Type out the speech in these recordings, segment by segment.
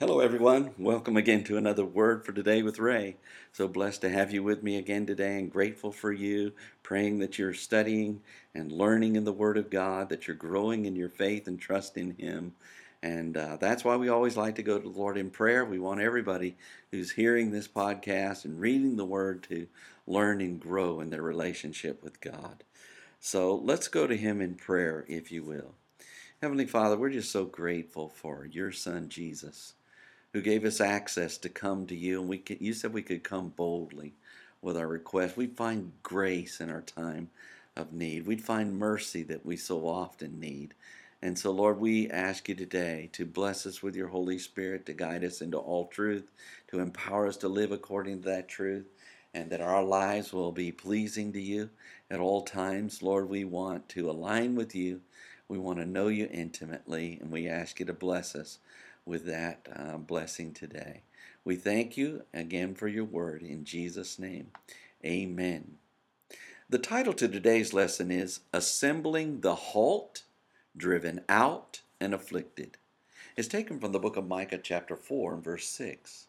Hello, everyone. Welcome again to another Word for Today with Ray. So blessed to have you with me again today and grateful for you, praying that you're studying and learning in the Word of God, that you're growing in your faith and trust in Him. And uh, that's why we always like to go to the Lord in prayer. We want everybody who's hearing this podcast and reading the Word to learn and grow in their relationship with God. So let's go to Him in prayer, if you will. Heavenly Father, we're just so grateful for your Son, Jesus who gave us access to come to you. And we you said we could come boldly with our request. We'd find grace in our time of need. We'd find mercy that we so often need. And so, Lord, we ask you today to bless us with your Holy Spirit, to guide us into all truth, to empower us to live according to that truth, and that our lives will be pleasing to you at all times. Lord, we want to align with you. We want to know you intimately, and we ask you to bless us with that uh, blessing today. We thank you again for your word in Jesus' name. Amen. The title to today's lesson is Assembling the Halt, Driven Out, and Afflicted. It's taken from the book of Micah, chapter 4, and verse 6.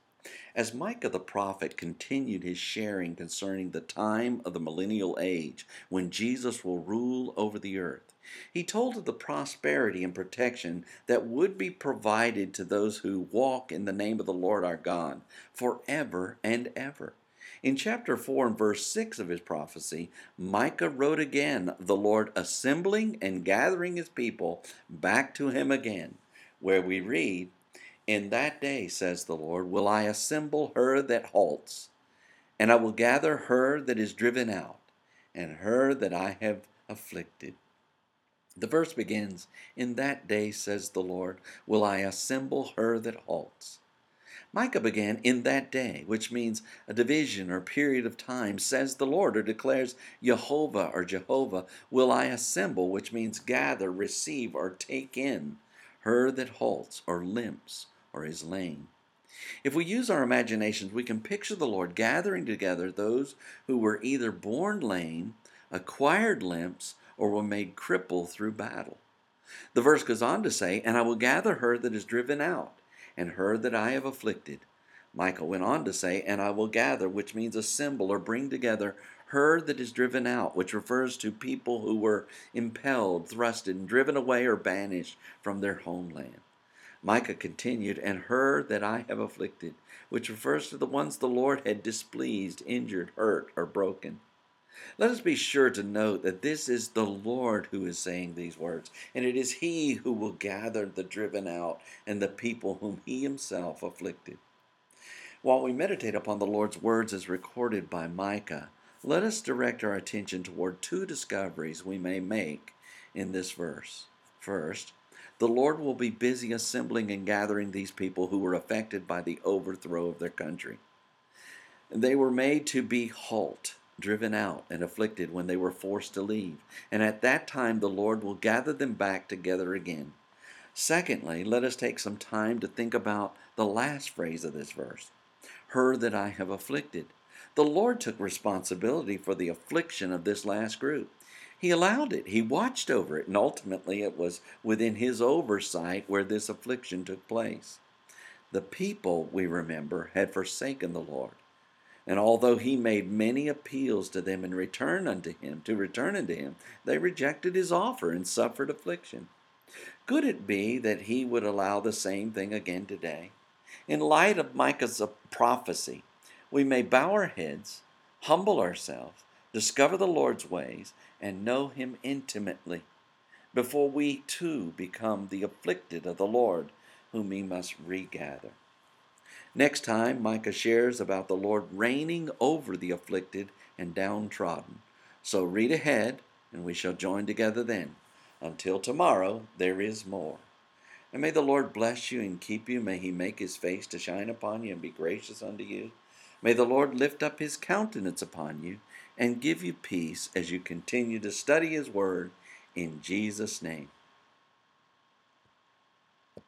As Micah the prophet continued his sharing concerning the time of the millennial age when Jesus will rule over the earth, he told of the prosperity and protection that would be provided to those who walk in the name of the Lord our God forever and ever. In chapter 4 and verse 6 of his prophecy, Micah wrote again the Lord assembling and gathering his people back to him again, where we read, In that day, says the Lord, will I assemble her that halts, and I will gather her that is driven out, and her that I have afflicted. The verse begins, In that day, says the Lord, will I assemble her that halts. Micah began in that day, which means a division or period of time, says the Lord, or declares Jehovah or Jehovah, will I assemble, which means gather, receive, or take in her that halts, or limps, or is lame. If we use our imaginations, we can picture the Lord gathering together those who were either born lame, acquired limps, or were made crippled through battle. The verse goes on to say, And I will gather her that is driven out, and her that I have afflicted. Micah went on to say, And I will gather, which means assemble or bring together her that is driven out, which refers to people who were impelled, thrusted, and driven away or banished from their homeland. Micah continued, And her that I have afflicted, which refers to the ones the Lord had displeased, injured, hurt, or broken. Let us be sure to note that this is the Lord who is saying these words, and it is He who will gather the driven out and the people whom He Himself afflicted. While we meditate upon the Lord's words as recorded by Micah, let us direct our attention toward two discoveries we may make in this verse. First, the Lord will be busy assembling and gathering these people who were affected by the overthrow of their country. They were made to be halt driven out and afflicted when they were forced to leave. And at that time the Lord will gather them back together again. Secondly, let us take some time to think about the last phrase of this verse her that I have afflicted. The Lord took responsibility for the affliction of this last group. He allowed it, He watched over it, and ultimately it was within His oversight where this affliction took place. The people, we remember, had forsaken the Lord. And although he made many appeals to them in return unto him, to return unto him, they rejected his offer and suffered affliction. Could it be that he would allow the same thing again today? In light of Micah's prophecy, we may bow our heads, humble ourselves, discover the Lord's ways, and know him intimately before we too become the afflicted of the Lord, whom he must regather. Next time, Micah shares about the Lord reigning over the afflicted and downtrodden. So read ahead, and we shall join together then. Until tomorrow, there is more. And may the Lord bless you and keep you. May he make his face to shine upon you and be gracious unto you. May the Lord lift up his countenance upon you and give you peace as you continue to study his word in Jesus' name.